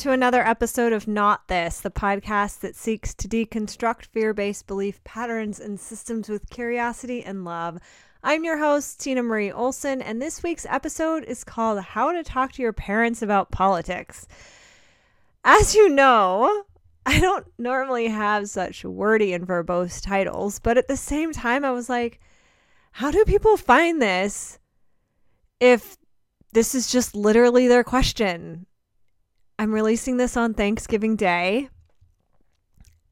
to another episode of Not This, the podcast that seeks to deconstruct fear based belief patterns and systems with curiosity and love. I'm your host, Tina Marie Olson, and this week's episode is called How to Talk to Your Parents About Politics. As you know, I don't normally have such wordy and verbose titles, but at the same time, I was like, how do people find this if this is just literally their question? I'm releasing this on Thanksgiving Day.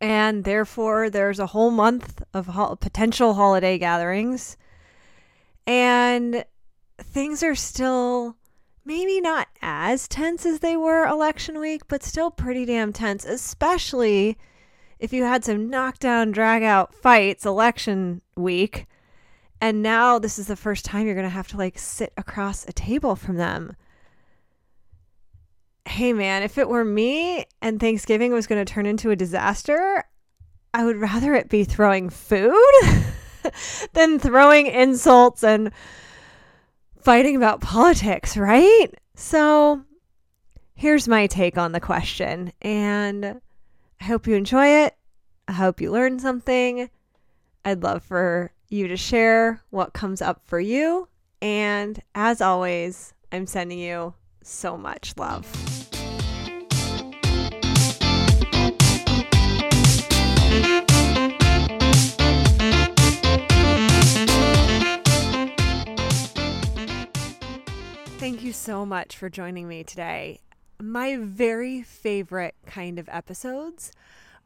And therefore, there's a whole month of ho- potential holiday gatherings. And things are still maybe not as tense as they were election week, but still pretty damn tense, especially if you had some knockdown, drag out fights election week. And now this is the first time you're going to have to like sit across a table from them hey man, if it were me and Thanksgiving was going to turn into a disaster, I would rather it be throwing food than throwing insults and fighting about politics, right? So here's my take on the question. And I hope you enjoy it. I hope you learn something. I'd love for you to share what comes up for you. And as always, I'm sending you so much love. Thank you so much for joining me today. My very favorite kind of episodes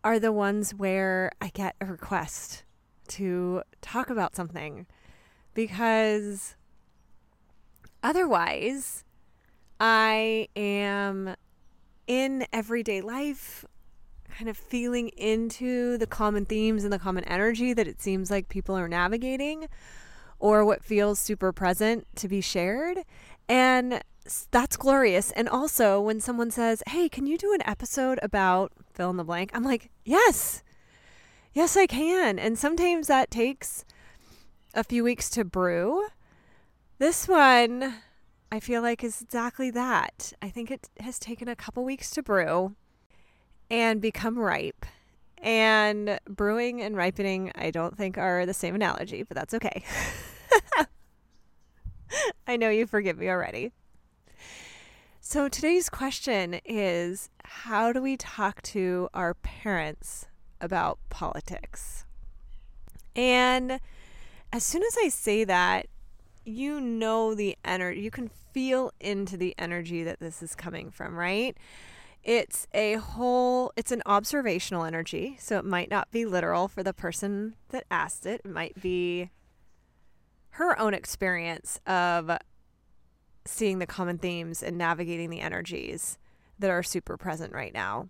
are the ones where I get a request to talk about something because otherwise, I am in everyday life, kind of feeling into the common themes and the common energy that it seems like people are navigating or what feels super present to be shared. And that's glorious. And also, when someone says, Hey, can you do an episode about fill in the blank? I'm like, Yes, yes, I can. And sometimes that takes a few weeks to brew. This one, I feel like is exactly that. I think it has taken a couple weeks to brew and become ripe. And brewing and ripening, I don't think are the same analogy, but that's okay. I know you forgive me already. So today's question is how do we talk to our parents about politics? And as soon as I say that, you know the energy, you can feel into the energy that this is coming from, right? It's a whole, it's an observational energy. So it might not be literal for the person that asked it. It might be her own experience of seeing the common themes and navigating the energies that are super present right now.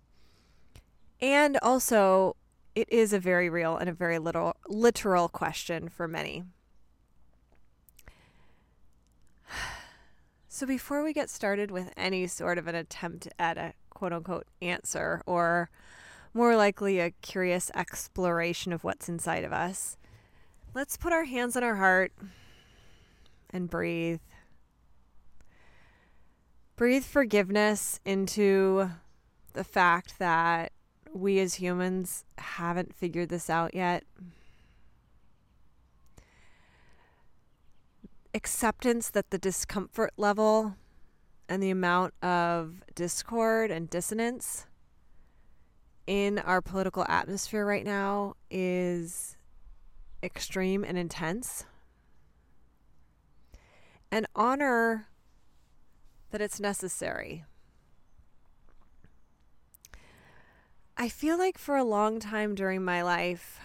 And also, it is a very real and a very literal, literal question for many. So, before we get started with any sort of an attempt at a quote unquote answer, or more likely a curious exploration of what's inside of us, let's put our hands on our heart and breathe. Breathe forgiveness into the fact that we as humans haven't figured this out yet. Acceptance that the discomfort level and the amount of discord and dissonance in our political atmosphere right now is extreme and intense. And honor that it's necessary. I feel like for a long time during my life,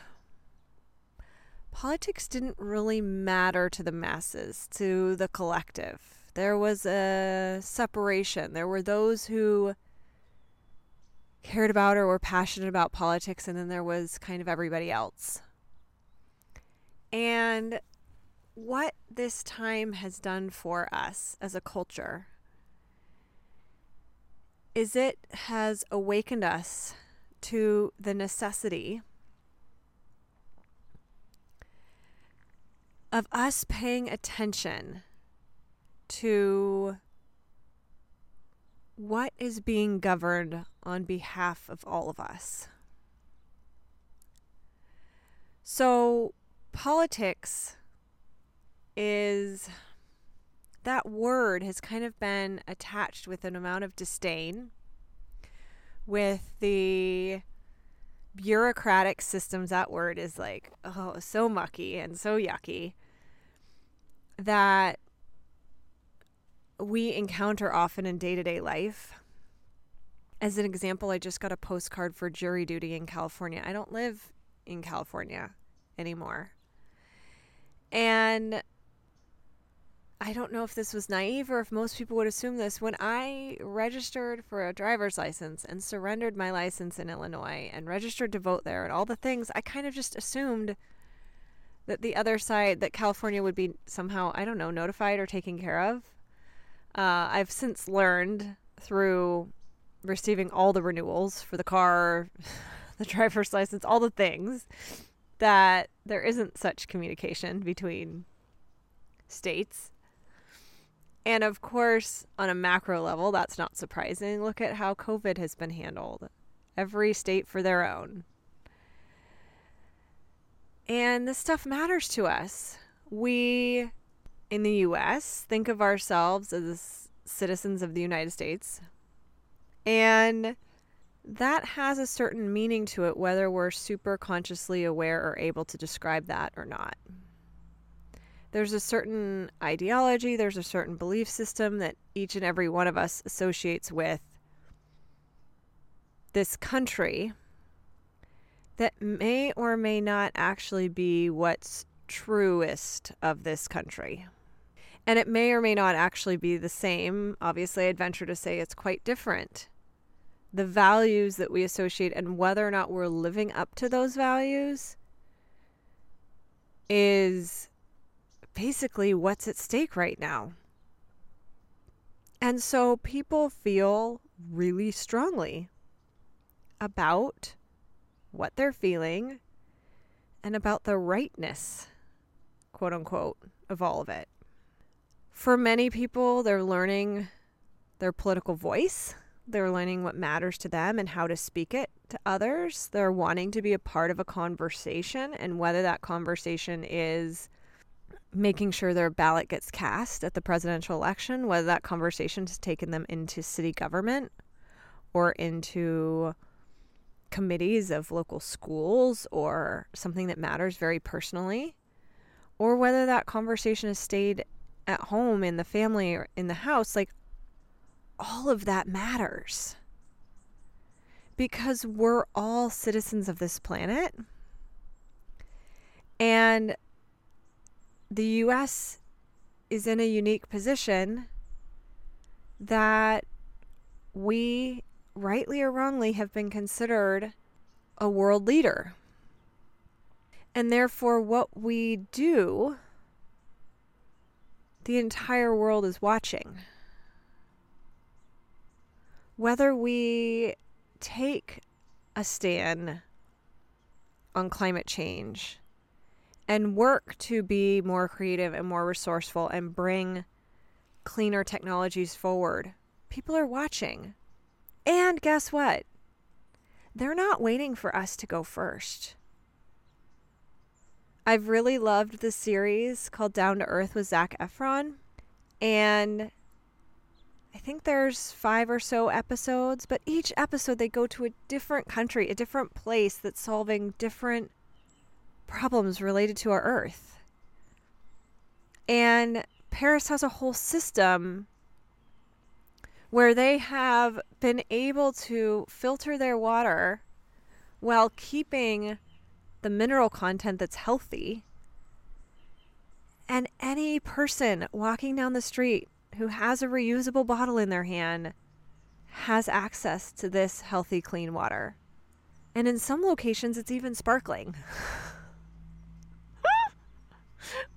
politics didn't really matter to the masses, to the collective. There was a separation. There were those who cared about or were passionate about politics, and then there was kind of everybody else. And what this time has done for us as a culture is it has awakened us to the necessity of us paying attention to what is being governed on behalf of all of us. So, politics is that word has kind of been attached with an amount of disdain with the bureaucratic systems that word is like oh so mucky and so yucky that we encounter often in day-to-day life. As an example i just got a postcard for jury duty in california. I don't live in california anymore. And I don't know if this was naive or if most people would assume this. When I registered for a driver's license and surrendered my license in Illinois and registered to vote there and all the things, I kind of just assumed that the other side, that California would be somehow, I don't know, notified or taken care of. Uh, I've since learned through receiving all the renewals for the car, the driver's license, all the things, that there isn't such communication between states and of course, on a macro level, that's not surprising. Look at how COVID has been handled. Every state for their own. And this stuff matters to us. We in the US think of ourselves as citizens of the United States. And that has a certain meaning to it, whether we're super consciously aware or able to describe that or not there's a certain ideology, there's a certain belief system that each and every one of us associates with this country that may or may not actually be what's truest of this country. And it may or may not actually be the same. Obviously, I'd venture to say it's quite different. The values that we associate and whether or not we're living up to those values is basically what's at stake right now. And so people feel really strongly about what they're feeling and about the rightness, quote unquote, of all of it. For many people, they're learning their political voice. They're learning what matters to them and how to speak it to others. They're wanting to be a part of a conversation, and whether that conversation is making sure their ballot gets cast at the presidential election, whether that conversation has taken them into city government or into committees of local schools or something that matters very personally, or whether that conversation has stayed at home in the family or in the house, like all of that matters. Because we're all citizens of this planet. And the US is in a unique position that we, rightly or wrongly, have been considered a world leader. And therefore, what we do, the entire world is watching. Whether we take a stand on climate change and work to be more creative and more resourceful and bring cleaner technologies forward. People are watching. And guess what? They're not waiting for us to go first. I've really loved the series called Down to Earth with Zac Efron. And I think there's five or so episodes, but each episode they go to a different country, a different place that's solving different problems related to our Earth. And Paris has a whole system where they have been able to filter their water while keeping the mineral content that's healthy. And any person walking down the street who has a reusable bottle in their hand has access to this healthy, clean water. And in some locations, it's even sparkling.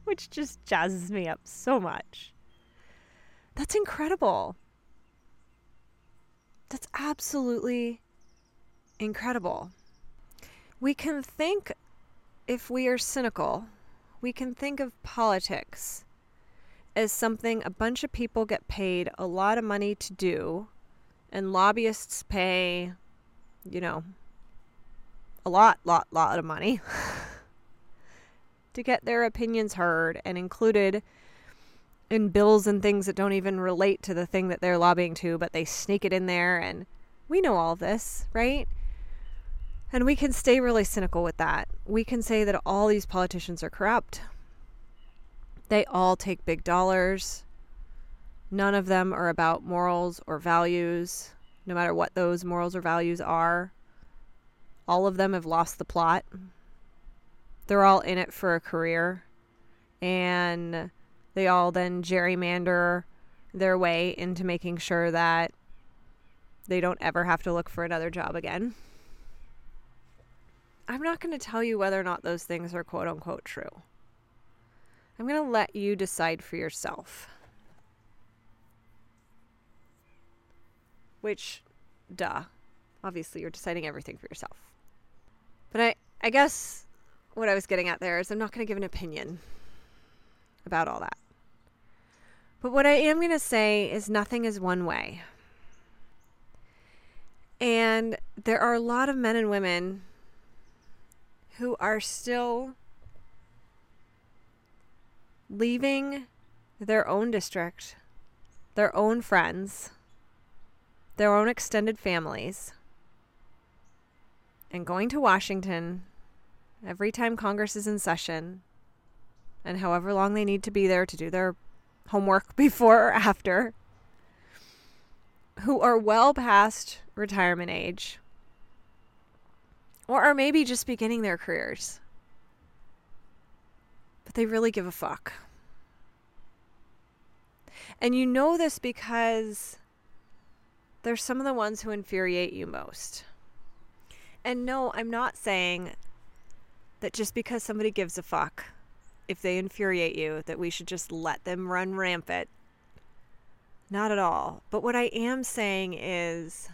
which just jazzes me up so much. That's incredible. That's absolutely incredible. We can think, if we are cynical, we can think of politics as something a bunch of people get paid a lot of money to do And lobbyists pay, you know, a lot, lot, lot of money to get their opinions heard and included in bills and things that don't even relate to the thing that they're lobbying to, but they sneak it in there. And we know all this, right? And we can stay really cynical with that. We can say that all these politicians are corrupt. They all take big dollars. None of them are about morals or values, no matter what those morals or values are. All of them have lost the plot. They're all in it for a career. And they all then gerrymander their way into making sure that they don't ever have to look for another job again. I'm not going to tell you whether or not those things are quote unquote true. I'm going to let you decide for yourself. Which, duh. Obviously, you're deciding everything for yourself. But I, I guess what I was getting at there is I'm not going to give an opinion about all that. But what I am going to say is nothing is one way. And there are a lot of men and women who are still leaving their own district, their own friends, their own extended families, and going to Washington every time Congress is in session, and however long they need to be there to do their homework before or after, who are well past retirement age or are maybe just beginning their careers. But they really give a fuck. And you know this because they're some of the ones who infuriate you most. And no, I'm not saying that just because somebody gives a fuck, if they infuriate you, that we should just let them run rampant. Not at all. But what I am saying is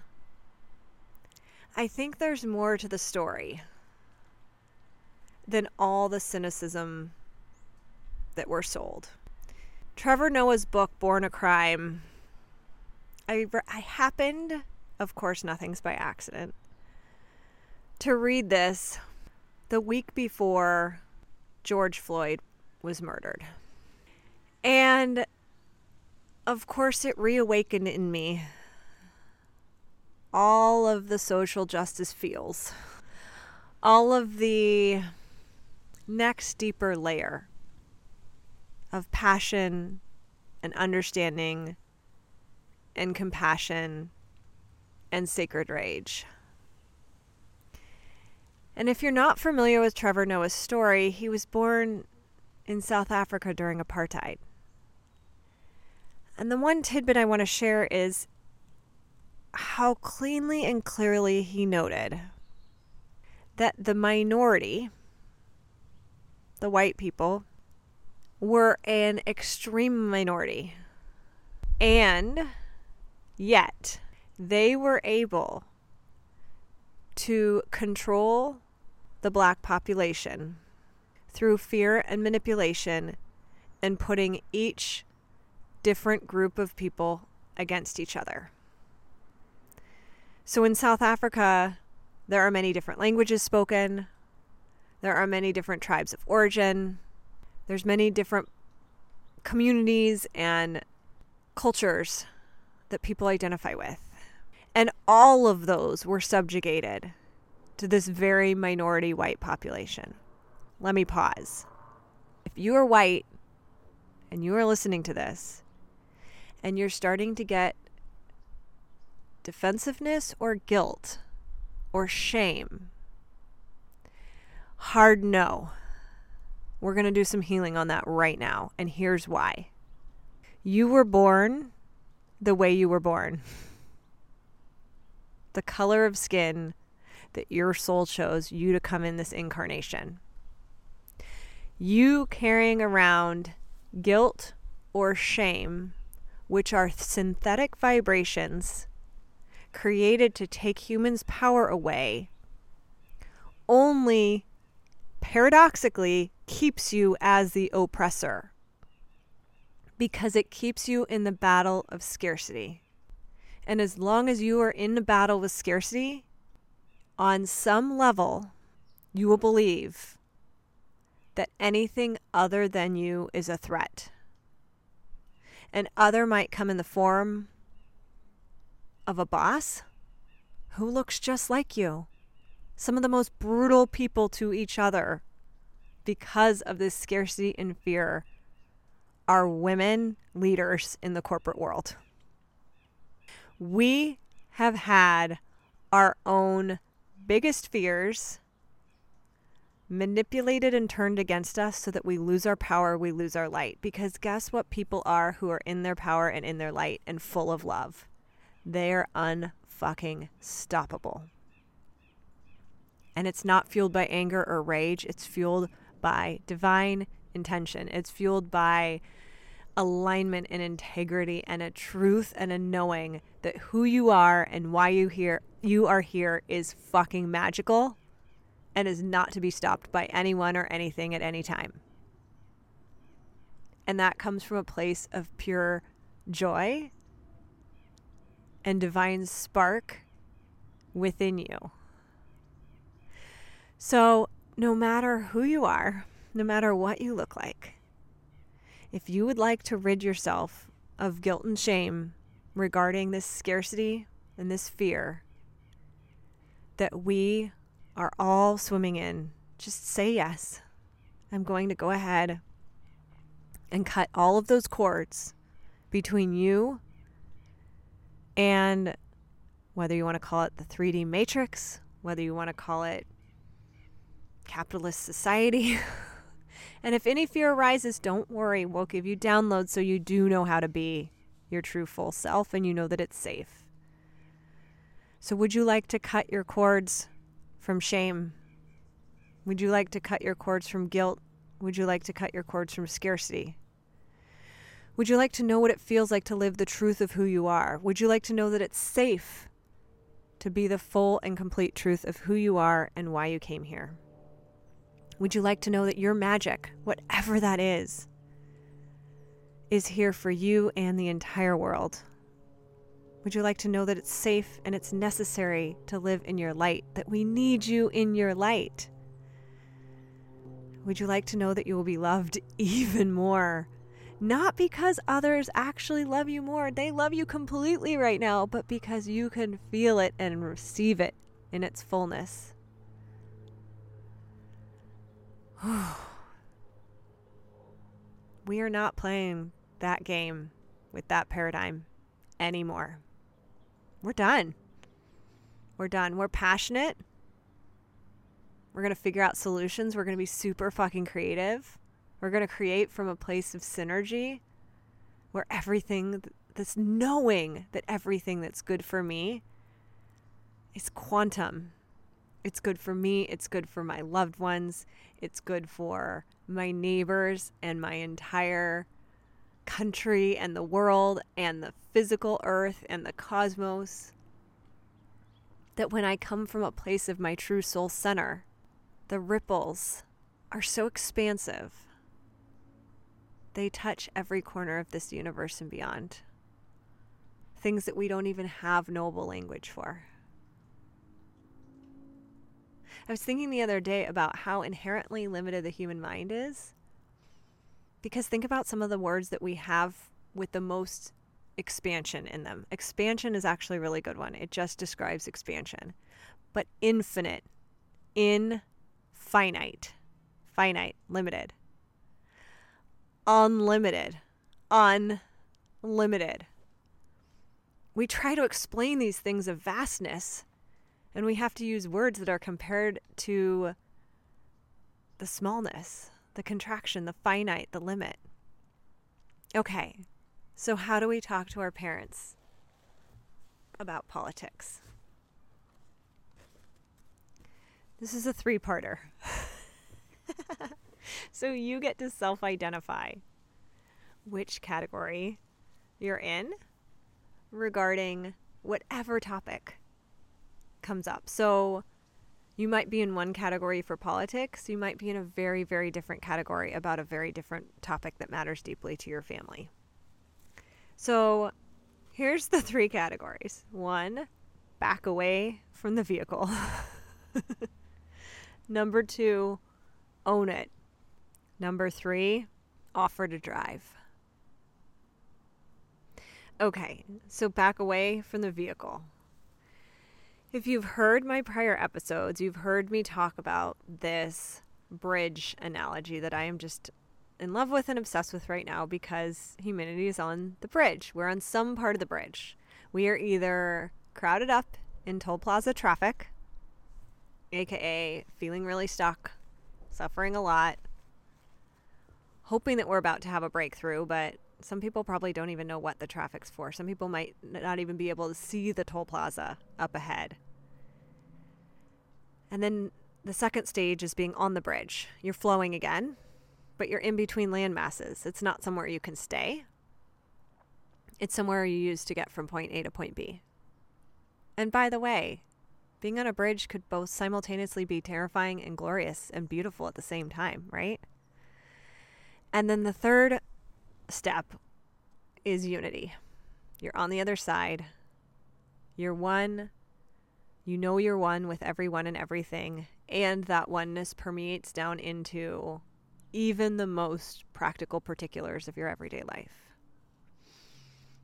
I think there's more to the story than all the cynicism that we're sold. Trevor Noah's book, Born a Crime, I, I happened, of course, nothing's by accident, to read this the week before George Floyd was murdered. And of course, it reawakened in me all of the social justice feels, all of the next deeper layer of passion and understanding and compassion and sacred rage. And if you're not familiar with Trevor Noah's story, he was born in South Africa during apartheid. And the one tidbit I want to share is how cleanly and clearly he noted that the minority, the white people, were an extreme minority. And yet, they were able to control the black population through fear and manipulation and putting each different group of people against each other. So in South Africa, there are many different languages spoken. There are many different tribes of origin. There's many different communities and cultures that people identify with. And all of those were subjugated to this very minority white population. Let me pause. If you are white and you are listening to this and you're starting to get defensiveness or guilt or shame? Hard no. We're going to do some healing on that right now. And here's why you were born the way you were born, the color of skin that your soul chose you to come in this incarnation. You carrying around guilt or shame, which are synthetic vibrations created to take humans' power away only paradoxically keeps you as the oppressor because it keeps you in the battle of scarcity. And as long as you are in the battle with scarcity, on some level, you will believe that anything other than you is a threat. And other might come in the form of a boss who looks just like you. Some of the most brutal people to each other because of this scarcity and fear are women leaders in the corporate world. We have had our own biggest fears manipulated and turned against us so that we lose our power, we lose our light. Because guess what people are who are in their power and in their light and full of love? They're unfucking stoppable. And it's not fueled by anger or rage, it's fueled by divine intention. It's fueled by alignment and integrity and a truth and a knowing that who you are and why you here you are here is fucking magical and is not to be stopped by anyone or anything at any time. And that comes from a place of pure joy and divine spark within you. So, no matter who you are, no matter what you look like, if you would like to rid yourself of guilt and shame regarding this scarcity and this fear that we are all swimming in, just say yes. I'm going to go ahead and cut all of those cords between you and whether you want to call it the 3D matrix, whether you want to call it capitalist society. and if any fear arises, don't worry. We'll give you downloads so you do know how to be your true full self and you know that it's safe. So, would you like to cut your cords from shame? Would you like to cut your cords from guilt? Would you like to cut your cords from scarcity? Would you like to know what it feels like to live the truth of who you are? Would you like to know that it's safe to be the full and complete truth of who you are and why you came here? Would you like to know that your magic, whatever that is, is here for you and the entire world? Would you like to know that it's safe and it's necessary to live in your light, that we need you in your light? Would you like to know that you will be loved even more? Not because others actually love you more, they love you completely right now, but because you can feel it and receive it in its fullness. we are not playing that game with that paradigm anymore. We're done. We're done. We're passionate. We're going to figure out solutions. We're going to be super fucking creative. We're going to create from a place of synergy where everything, this knowing that everything that's good for me is quantum it's good for me, it's good for my loved ones, it's good for my neighbors and my entire country and the world and the physical earth and the cosmos. That when I come from a place of my true soul center, the ripples are so expansive. They touch every corner of this universe and beyond. Things that we don't even have noble language for. I was thinking the other day about how inherently limited the human mind is. Because think about some of the words that we have with the most expansion in them. Expansion is actually a really good one. It just describes expansion. But infinite, infinite, finite, limited, unlimited, unlimited. We try to explain these things of vastness and we have to use words that are compared to the smallness, the contraction, the finite, the limit. Okay, so how do we talk to our parents about politics? This is a three parter. so you get to self identify which category you're in regarding whatever topic comes up. So you might be in one category for politics, you might be in a very, very different category about a very different topic that matters deeply to your family. So here's the three categories one, back away from the vehicle. Number two, own it. Number three, offer to drive. Okay, so back away from the vehicle. If you've heard my prior episodes, you've heard me talk about this bridge analogy that I am just in love with and obsessed with right now because humanity is on the bridge. We're on some part of the bridge. We are either crowded up in toll plaza traffic, aka feeling really stuck, suffering a lot, hoping that we're about to have a breakthrough, but some people probably don't even know what the traffic's for. Some people might not even be able to see the toll plaza up ahead. And then the second stage is being on the bridge. You're flowing again, but you're in between land masses. It's not somewhere you can stay, it's somewhere you use to get from point A to point B. And by the way, being on a bridge could both simultaneously be terrifying and glorious and beautiful at the same time, right? And then the third step is unity. You're on the other side. You're one. You know you're one with everyone and everything. And that oneness permeates down into even the most practical particulars of your everyday life.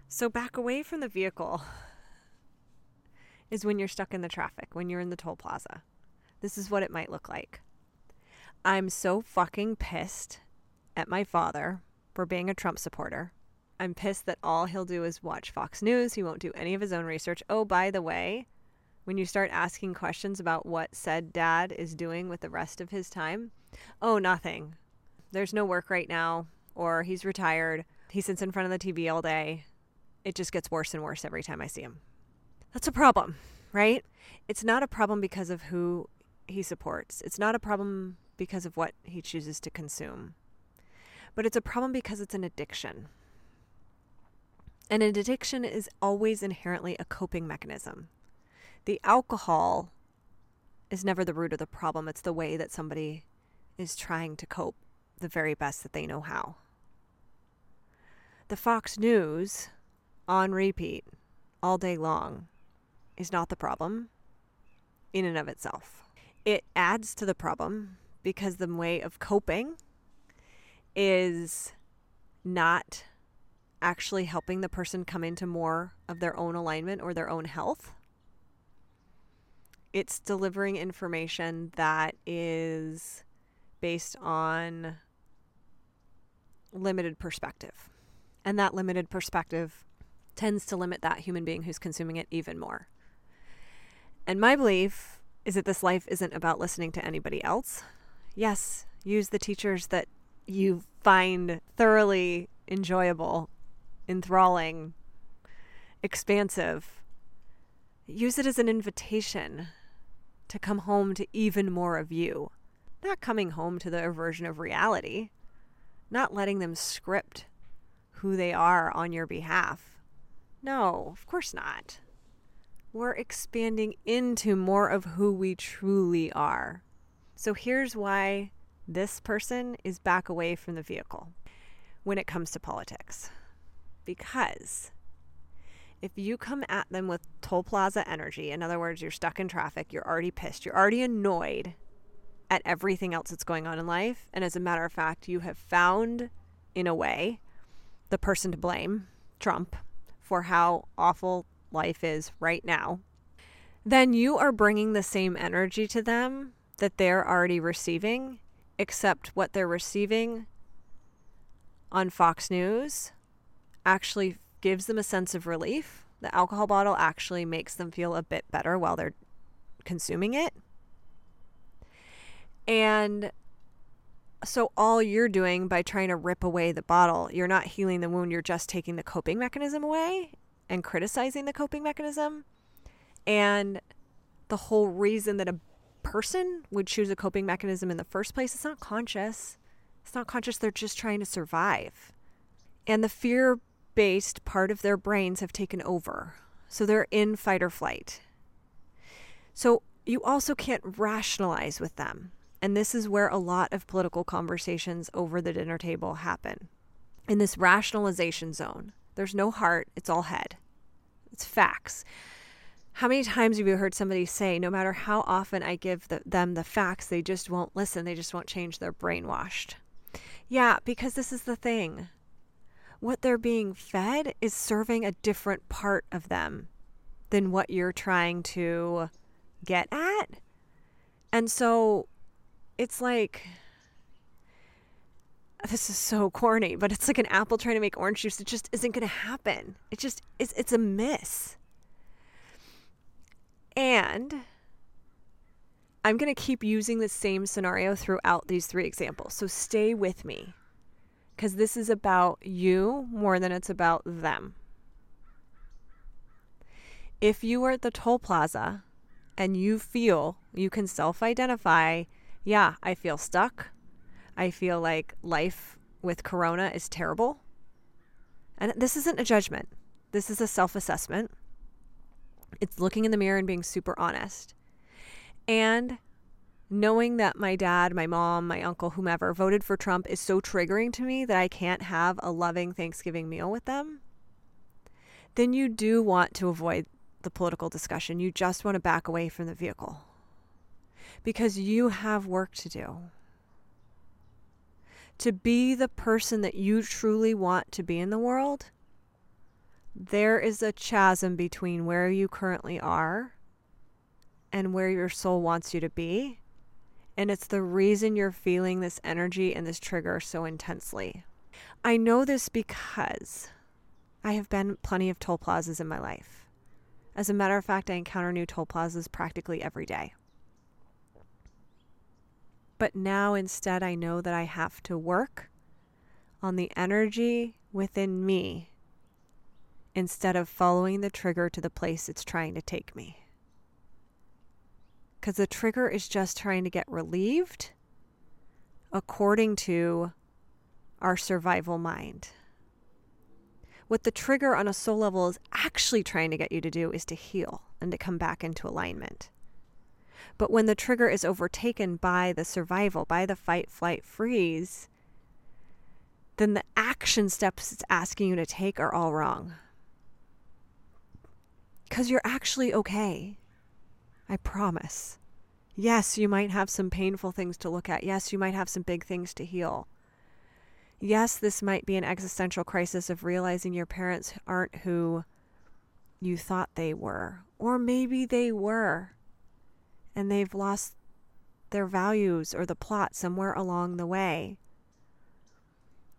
So back away from the vehicle is when you're stuck in the traffic, when you're in the toll plaza. This is what it might look like. I'm so fucking pissed at my father for being a Trump supporter. I'm pissed that all he'll do is watch Fox News. He won't do any of his own research. Oh, by the way, when you start asking questions about what said dad is doing with the rest of his time, oh, nothing. There's no work right now, or he's retired. He sits in front of the TV all day. It just gets worse and worse every time I see him. That's a problem, right? It's not a problem because of who he supports, it's not a problem because of what he chooses to consume but it's a problem because it's an addiction. And an addiction is always inherently a coping mechanism. The alcohol is never the root of the problem, it's the way that somebody is trying to cope the very best that they know how. The Fox News on repeat all day long is not the problem in and of itself. It adds to the problem because the way of coping is not actually helping the person come into more of their own alignment or their own health. It's delivering information that is based on limited perspective. And that limited perspective tends to limit that human being who's consuming it even more. And my belief is that this life isn't about listening to anybody else. Yes, use the teachers that you find thoroughly enjoyable, enthralling, expansive. Use it as an invitation to come home to even more of you. Not coming home to their version of reality, not letting them script who they are on your behalf. No, of course not. We're expanding into more of who we truly are. So here's why this person is back away from the vehicle when it comes to politics. Because if you come at them with toll plaza energy, in other words, you're stuck in traffic, you're already pissed, you're already annoyed at everything else that's going on in life. And as a matter of fact, you have found, in a way, the person to blame, Trump, for how awful life is right now. Then you are bringing the same energy to them that they're already receiving except what they're receiving on Fox News actually gives them a sense of relief. The alcohol bottle actually makes them feel a bit better while they're consuming it. And so, all you're doing by trying to rip away the bottle, you're not healing the wound, you're just taking the coping mechanism away and criticizing the coping mechanism. And the whole reason that a person would choose a coping mechanism in the first place, it's not conscious. It's not conscious. They're just trying to survive. And the fear based part of their brains have taken over. So they're in fight or flight. So you also can't rationalize with them. And this is where a lot of political conversations over the dinner table happen. In this rationalization zone, there's no heart, it's all head. It's facts. How many times have you heard somebody say, no matter how often I give the, them the facts, they just won't listen, they just won't change, they're brainwashed? Yeah, because this is the thing. What they're being fed is serving a different part of them than what you're trying to get at. And so it's like, this is so corny, but it's like an apple trying to make orange juice. It just isn't going to happen. It just is, it's a miss. And I'm going to keep using the same scenario throughout these three examples. So stay with me because this is about you more than it's about them. If you are at the toll plaza and you feel you can self identify, yeah, I feel stuck. I feel like life with Corona is terrible. And this isn't a judgment, this is a self assessment. It's looking in the mirror and being super honest. And knowing that my dad, my mom, my uncle, whomever voted for Trump is so triggering to me that I can't have a loving Thanksgiving meal with them, then you do want to avoid the political discussion. You just want to back away from the vehicle because you have work to do. To be the person that you truly want to be in the world, there is a chasm between where you currently are and where your soul wants you to be. And it's the reason you're feeling this energy and this trigger so intensely. I know this because I have been plenty of toll plazas in my life. As a matter of fact, I encounter new toll plazas practically every day. But now instead, I know that I have to work on the energy within me instead of following the trigger to the place it's trying to take me. Because the trigger is just trying to get relieved according to our survival mind. What the trigger on a soul level is actually trying to get you to do is to heal and to come back into alignment. But when the trigger is overtaken by the survival, by the fight, flight, freeze, then the action steps it's asking you to take are all wrong because you're actually okay. I promise. Yes, you might have some painful things to look at. Yes, you might have some big things to heal. Yes, this might be an existential crisis of realizing your parents aren't who you thought they were. Or maybe they were, and they've lost their values or the plot somewhere along the way.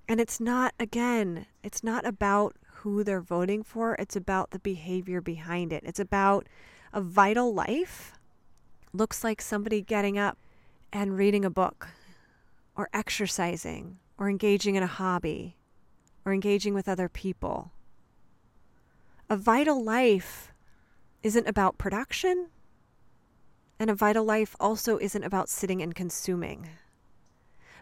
And it's not, again, it's not about who they're voting for, it's about the behavior behind it. It's about a vital life. Looks like somebody getting up and reading a book, or exercising, or engaging in a hobby, or engaging with other people. A vital life isn't about production, and a vital life also isn't about sitting and consuming.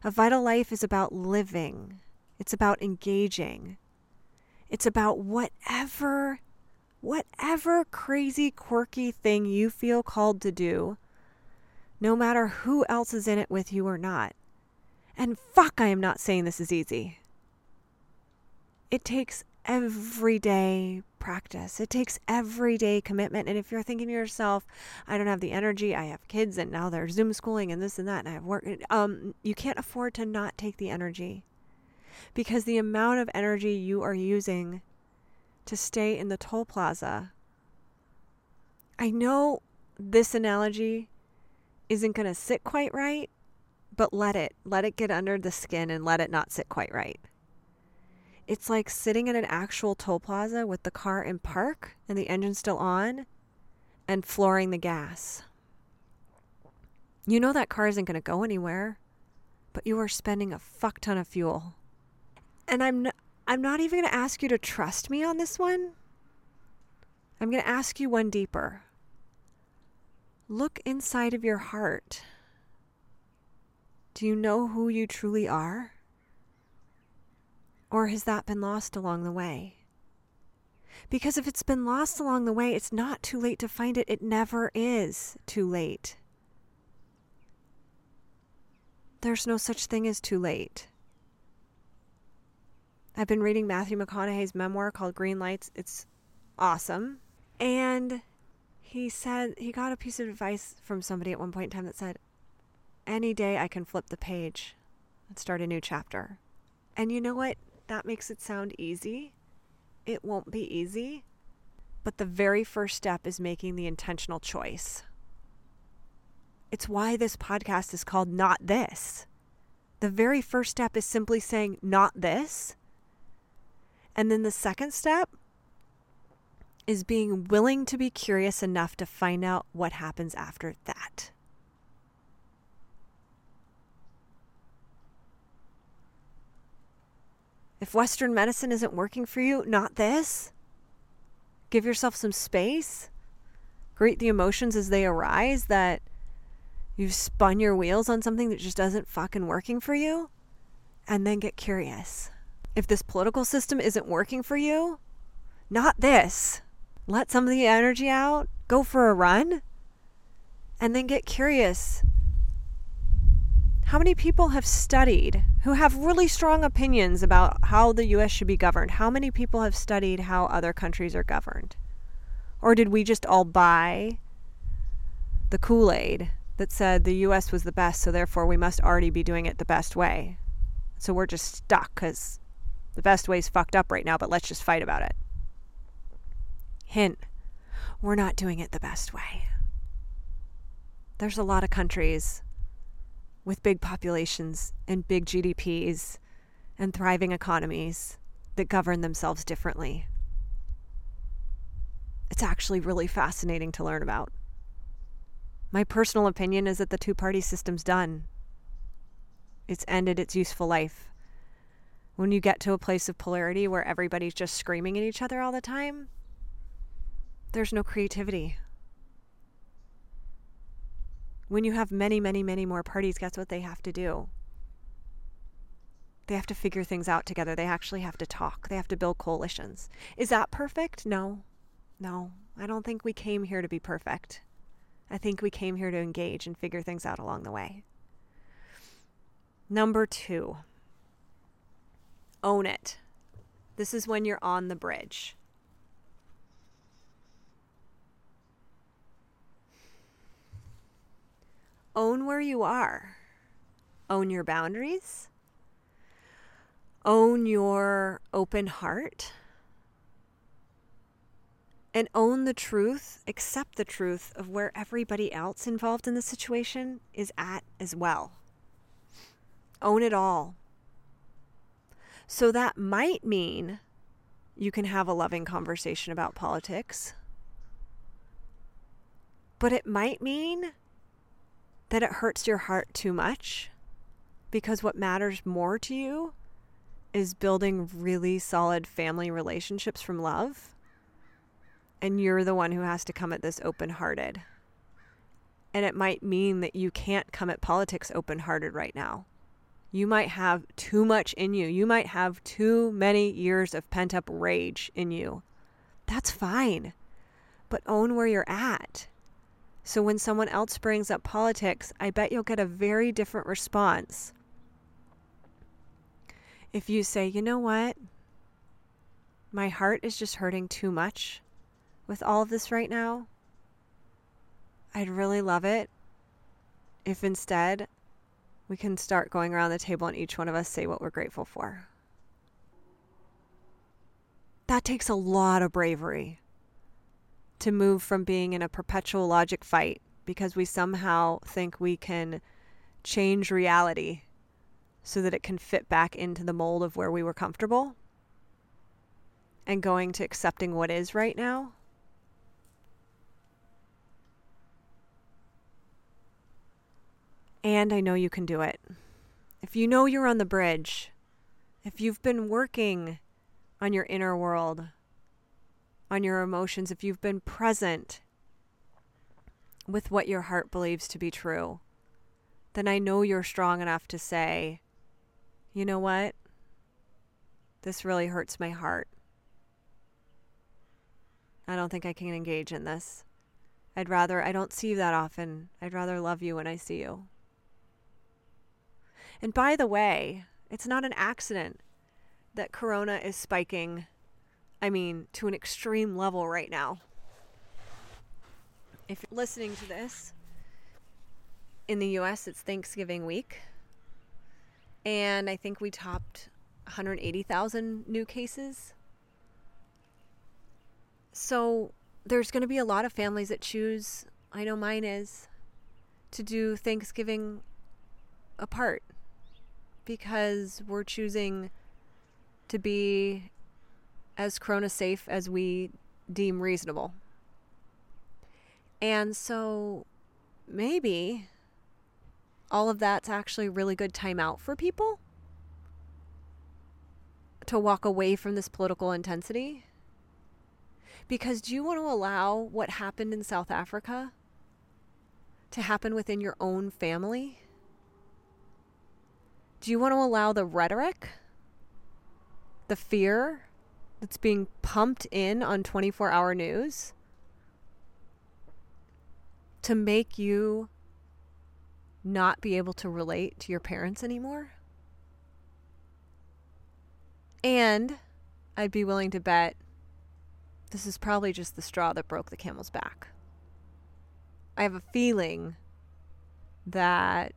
A vital life is about living, it's about engaging, it's about whatever, whatever crazy, quirky thing you feel called to do, no matter who else is in it with you or not. And fuck, I am not saying this is easy. It takes everyday practice. It takes everyday commitment. And if you're thinking to yourself, I don't have the energy, I have kids and now they're Zoom schooling and this and that, and I have work, um, you can't afford to not take the energy because the amount of energy you are using to stay in the toll plaza. I know this analogy isn't going to sit quite right, but let it. Let it get under the skin and let it not sit quite right. It's like sitting in an actual toll plaza with the car in park and the engine still on and flooring the gas. You know that car isn't going to go anywhere, but you are spending a fuck ton of fuel and I'm I'm not even going to ask you to trust me on this one. I'm going to ask you one deeper. Look inside of your heart. Do you know who you truly are? Or has that been lost along the way? Because if it's been lost along the way, it's not too late to find it. It never is too late. There's no such thing as too late. I've been reading Matthew McConaughey's memoir called Green Lights. It's awesome. And he said he got a piece of advice from somebody at one point in time that said, Any day I can flip the page and start a new chapter. And you know what? That makes it sound easy. It won't be easy. But the very first step is making the intentional choice. It's why this podcast is called Not This. The very first step is simply saying, Not this. And then the second step is being willing to be curious enough to find out what happens after that. If Western medicine isn't working for you, not this. Give yourself some space. Greet the emotions as they arise that you've spun your wheels on something that just doesn't fucking working for you. And then get curious. If this political system isn't working for you, not this. Let some of the energy out, go for a run, and then get curious how many people have studied who have really strong opinions about how the US should be governed? How many people have studied how other countries are governed? Or did we just all buy the Kool Aid that said the US was the best, so therefore we must already be doing it the best way? So we're just stuck because the best way is fucked up right now, but let's just fight about it. Hint we're not doing it the best way. There's a lot of countries with big populations and big GDPs and thriving economies that govern themselves differently. It's actually really fascinating to learn about. My personal opinion is that the two party system's done. It's ended its useful life. When you get to a place of polarity where everybody's just screaming at each other all the time, there's no creativity when you have many, many, many more parties, guess what they have to do? They have to figure things out together. They actually have to talk. They have to build coalitions. Is that perfect? No. No. I don't think we came here to be perfect. I think we came here to engage and figure things out along the way. Number two, own it. This is when you're on the bridge. own where you are, own your boundaries, own your open heart, and own the truth, accept the truth of where everybody else involved in the situation is at as well. Own it all. So that might mean you can have a loving conversation about politics. But it might mean that it hurts your heart too much because what matters more to you is building really solid family relationships from love. And you're the one who has to come at this open hearted. And it might mean that you can't come at politics open hearted right now. You might have too much in you. You might have too many years of pent up rage in you. That's fine. But own where you're at so when someone else brings up politics, I bet you'll get a very different response. If you say, you know what? My heart is just hurting too much with all of this right now. I'd really love it if instead we can start going around the table and each one of us say what we're grateful for. That takes a lot of bravery to move from being in a perpetual logic fight because we somehow think we can change reality so that it can fit back into the mold of where we were comfortable and going to accepting what is right now. And I know you can do it. If you know you're on the bridge, if you've been working on your inner world, on your emotions, if you've been present with what your heart believes to be true, then I know you're strong enough to say, you know what? This really hurts my heart. I don't think I can engage in this. I'd rather, I don't see you that often. I'd rather love you when I see you. And by the way, it's not an accident that corona is spiking I mean, to an extreme level right now. If you're listening to this, in the US, it's Thanksgiving week. And I think we topped 180,000 new cases. So there's going to be a lot of families that choose, I know mine is, to do Thanksgiving apart because we're choosing to be as corona safe as we deem reasonable. And so maybe all of that's actually really good time out for people to walk away from this political intensity. Because do you want to allow what happened in South Africa to happen within your own family? Do you want to allow the rhetoric, the fear that's being pumped in on 24 hour news to make you not be able to relate to your parents anymore? And I'd be willing to bet this is probably just the straw that broke the camel's back. I have a feeling that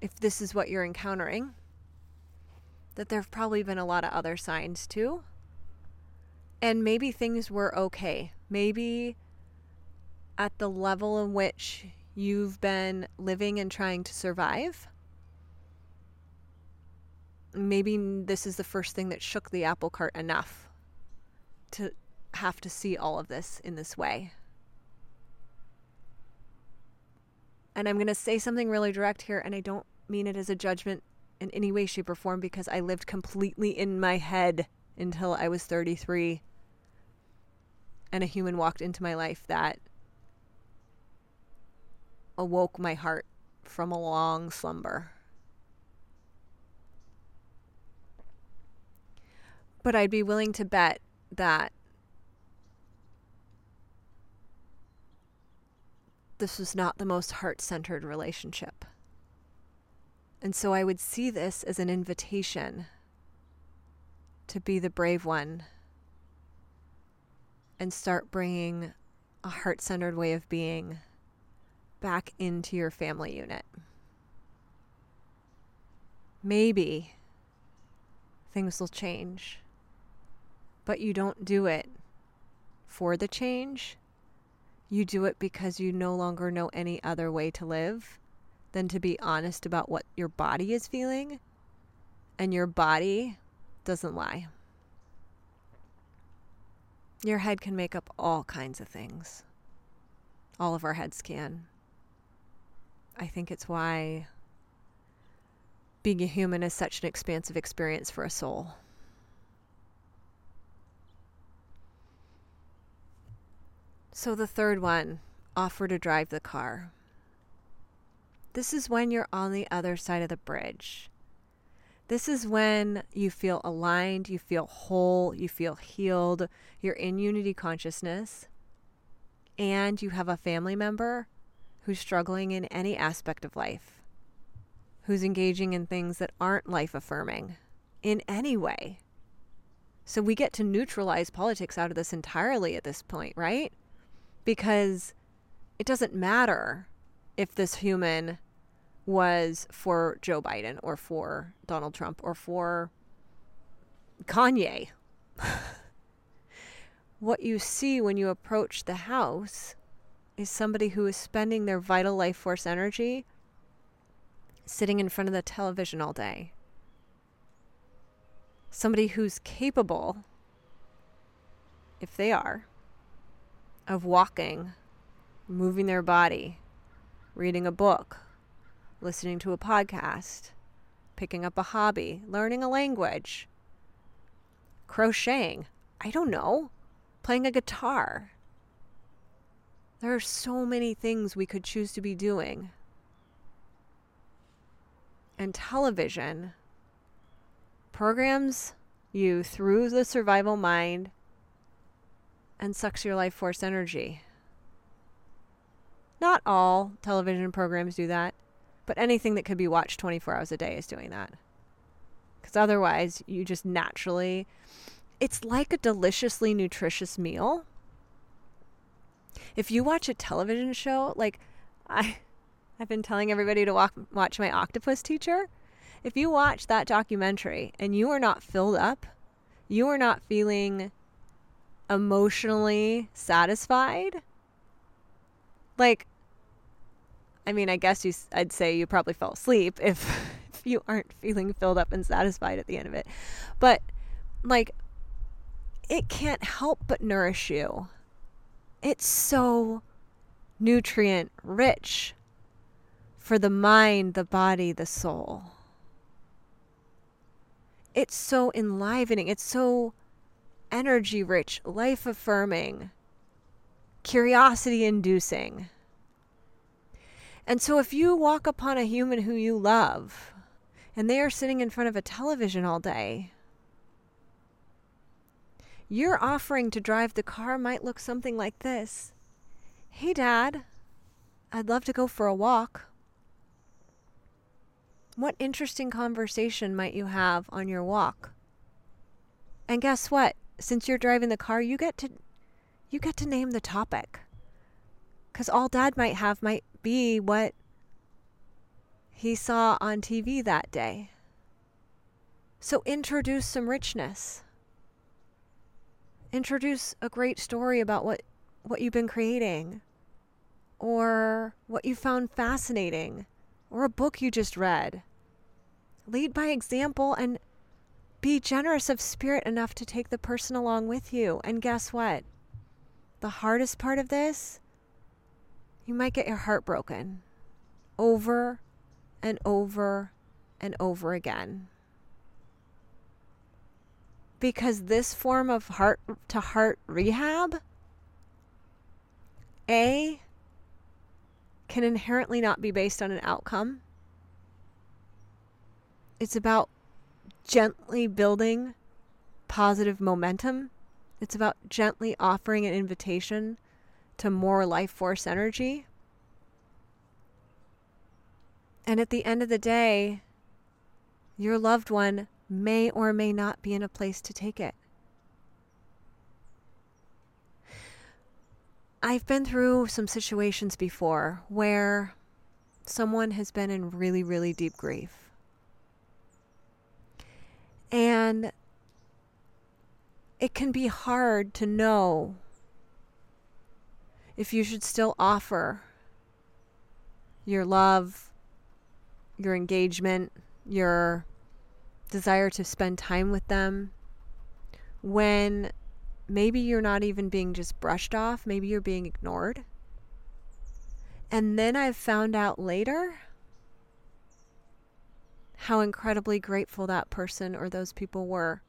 if this is what you're encountering, that there have probably been a lot of other signs too. And maybe things were okay. Maybe at the level in which you've been living and trying to survive, maybe this is the first thing that shook the apple cart enough to have to see all of this in this way. And I'm going to say something really direct here, and I don't mean it as a judgment in any way, shape, or form because I lived completely in my head until I was 33 and a human walked into my life that awoke my heart from a long slumber. But I'd be willing to bet that this was not the most heart centered relationship. And so I would see this as an invitation to be the brave one and start bringing a heart centered way of being back into your family unit. Maybe things will change but you don't do it for the change. You do it because you no longer know any other way to live than to be honest about what your body is feeling. And your body doesn't lie. Your head can make up all kinds of things. All of our heads can. I think it's why being a human is such an expansive experience for a soul. So the third one, offer to drive the car. This is when you're on the other side of the bridge. This is when you feel aligned, you feel whole, you feel healed, you're in unity consciousness, and you have a family member who's struggling in any aspect of life, who's engaging in things that aren't life affirming in any way. So we get to neutralize politics out of this entirely at this point, right? Because it doesn't matter if this human was for Joe Biden or for Donald Trump or for Kanye. what you see when you approach the house is somebody who is spending their vital life force energy sitting in front of the television all day. Somebody who's capable, if they are, of walking, moving their body, reading a book, listening to a podcast, picking up a hobby, learning a language, crocheting, I don't know, playing a guitar. There are so many things we could choose to be doing. And television programs you through the survival mind and sucks your life force energy. Not all television programs do that, but anything that could be watched 24 hours a day is doing that. Because otherwise, you just naturally, it's like a deliciously nutritious meal. If you watch a television show, like I I've been telling everybody to walk, watch my octopus teacher. If you watch that documentary and you are not filled up, you are not feeling emotionally satisfied, like I mean, I guess you I'd say you probably fell asleep if if you aren't feeling filled up and satisfied at the end of it. But like it can't help but nourish you. It's so nutrient rich for the mind, the body, the soul. It's so enlivening. It's so energy rich, life affirming, curiosity inducing. And so if you walk upon a human who you love and they are sitting in front of a television all day, your offering to drive the car might look something like this Hey, Dad, I'd love to go for a walk. What interesting conversation might you have on your walk? And guess what? Since you're driving the car, you get to you get to name the topic. Cuz all dad might have might be what he saw on TV that day. So introduce some richness. Introduce a great story about what what you've been creating or what you found fascinating or a book you just read. Lead by example and be generous of spirit enough to take the person along with you. And guess what? The hardest part of this, you might get your heart broken over and over and over again. Because this form of heart to heart rehab, A, can inherently not be based on an outcome. It's about gently building positive momentum. It's about gently offering an invitation to more life force energy. And at the end of the day, your loved one may or may not be in a place to take it. I've been through some situations before where someone has been in really, really deep grief. And it can be hard to know if you should still offer your love, your engagement, your desire to spend time with them when maybe you're not even being just brushed off, maybe you're being ignored. And then I've found out later how incredibly grateful that person or those people were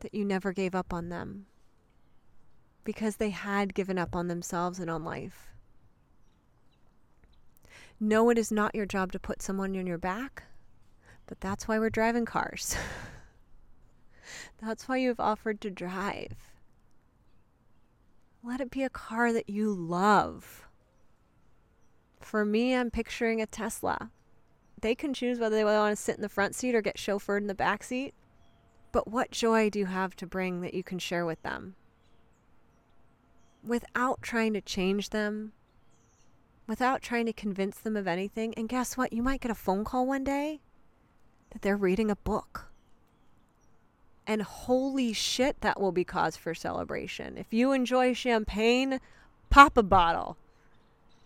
that you never gave up on them because they had given up on themselves and on life. No, it is not your job to put someone on your back, but that's why we're driving cars. that's why you've offered to drive. Let it be a car that you love. For me, I'm picturing a Tesla. They can choose whether they want to sit in the front seat or get chauffeured in the back seat. But what joy do you have to bring that you can share with them? Without trying to change them, without trying to convince them of anything. And guess what? You might get a phone call one day that they're reading a book. And holy shit, that will be cause for celebration. If you enjoy champagne, pop a bottle.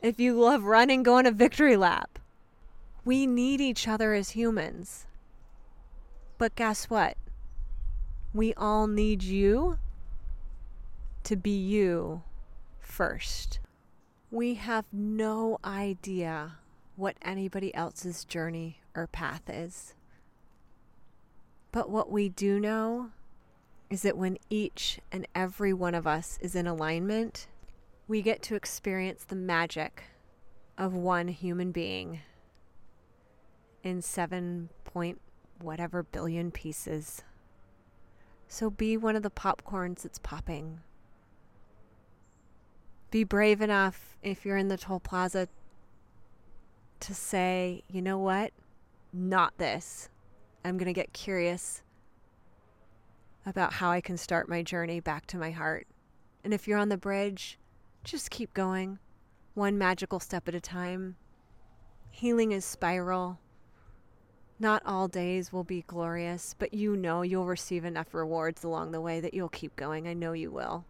If you love running, go on a victory lap. We need each other as humans. But guess what? We all need you to be you first. We have no idea what anybody else's journey or path is. But what we do know is that when each and every one of us is in alignment, we get to experience the magic of one human being in seven point whatever billion pieces. So be one of the popcorns that's popping. Be brave enough if you're in the toll plaza to say, you know what? Not this. I'm going to get curious about how I can start my journey back to my heart. And if you're on the bridge, just keep going, one magical step at a time. Healing is spiral. Not all days will be glorious, but you know you'll receive enough rewards along the way that you'll keep going. I know you will.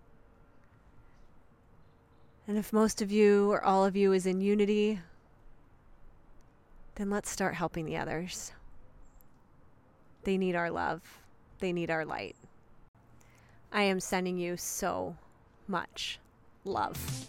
And if most of you or all of you is in unity, then let's start helping the others. They need our love, they need our light. I am sending you so much love.